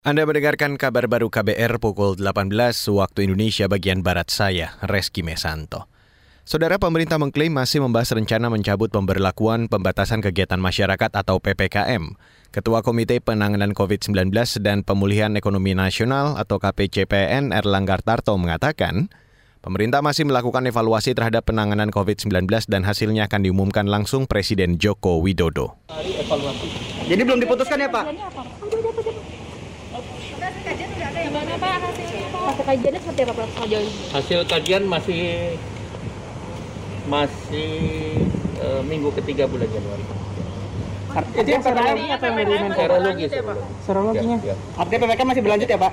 Anda mendengarkan kabar baru KBR pukul 18 waktu Indonesia bagian Barat saya, Reski Mesanto. Saudara pemerintah mengklaim masih membahas rencana mencabut pemberlakuan pembatasan kegiatan masyarakat atau PPKM. Ketua Komite Penanganan COVID-19 dan Pemulihan Ekonomi Nasional atau KPCPN Erlangga Tarto mengatakan, pemerintah masih melakukan evaluasi terhadap penanganan COVID-19 dan hasilnya akan diumumkan langsung Presiden Joko Widodo. Jadi belum diputuskan ya Pak? Hasil kajiannya seperti apa sejauh ini? Hasil kajian masih masih uh, minggu ketiga bulan Januari. Itu yang serologi atau yang dari Menko? Serologis. Serologinya. Ya, ya. Artinya PPK masih berlanjut ya Pak?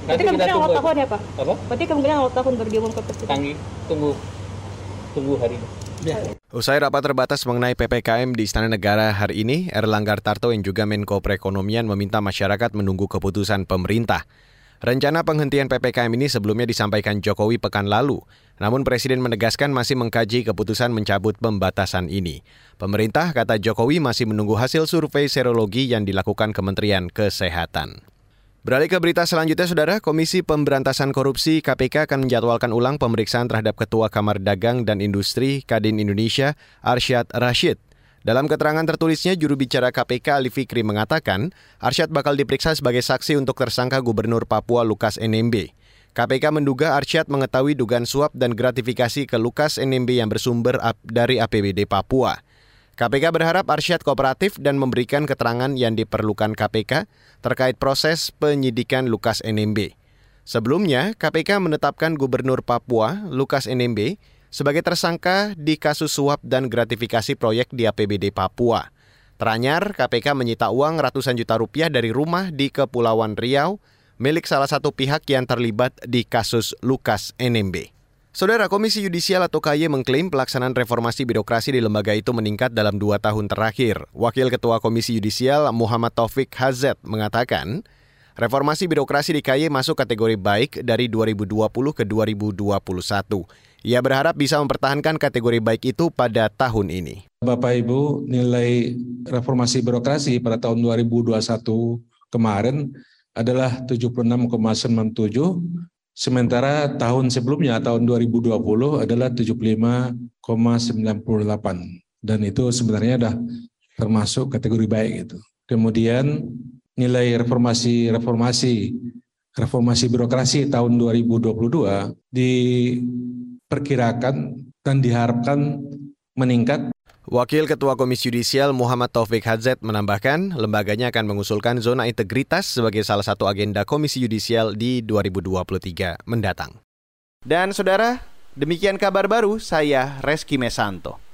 Berarti kemungkinan awal tahun ya Pak? Apa? Berarti kemungkinan awal tahun baru diumumkan presiden. Tanggi, tunggu tunggu hari ini. Usai rapat terbatas mengenai PPKM di Istana Negara hari ini, Erlangga Tarto yang juga Menko Perekonomian meminta masyarakat menunggu keputusan pemerintah. Rencana penghentian PPKM ini sebelumnya disampaikan Jokowi pekan lalu, namun Presiden menegaskan masih mengkaji keputusan mencabut pembatasan ini. Pemerintah, kata Jokowi, masih menunggu hasil survei serologi yang dilakukan Kementerian Kesehatan. Beralih ke berita selanjutnya, Saudara, Komisi Pemberantasan Korupsi KPK akan menjadwalkan ulang pemeriksaan terhadap Ketua Kamar Dagang dan Industri Kadin Indonesia, Arsyad Rashid. Dalam keterangan tertulisnya, juru bicara KPK Ali Fikri mengatakan, Arsyad bakal diperiksa sebagai saksi untuk tersangka Gubernur Papua Lukas NMB. KPK menduga Arsyad mengetahui dugaan suap dan gratifikasi ke Lukas NMB yang bersumber dari APBD Papua. KPK berharap Arsyad kooperatif dan memberikan keterangan yang diperlukan KPK terkait proses penyidikan Lukas NMB. Sebelumnya, KPK menetapkan Gubernur Papua, Lukas NMB, sebagai tersangka di kasus suap dan gratifikasi proyek di APBD Papua. Teranyar, KPK menyita uang ratusan juta rupiah dari rumah di Kepulauan Riau milik salah satu pihak yang terlibat di kasus Lukas NMB. Saudara Komisi Yudisial atau KY mengklaim pelaksanaan reformasi birokrasi di lembaga itu meningkat dalam dua tahun terakhir. Wakil Ketua Komisi Yudisial Muhammad Taufik Hazet mengatakan, reformasi birokrasi di KY masuk kategori baik dari 2020 ke 2021. Ia berharap bisa mempertahankan kategori baik itu pada tahun ini. Bapak Ibu, nilai reformasi birokrasi pada tahun 2021 kemarin adalah 76,97 Sementara tahun sebelumnya, tahun 2020 adalah 75,98. Dan itu sebenarnya sudah termasuk kategori baik itu. Kemudian nilai reformasi reformasi reformasi birokrasi tahun 2022 diperkirakan dan diharapkan meningkat Wakil Ketua Komisi Yudisial Muhammad Taufik Hazet menambahkan, lembaganya akan mengusulkan zona integritas sebagai salah satu agenda Komisi Yudisial di 2023 mendatang. Dan saudara, demikian kabar baru saya Reski Mesanto.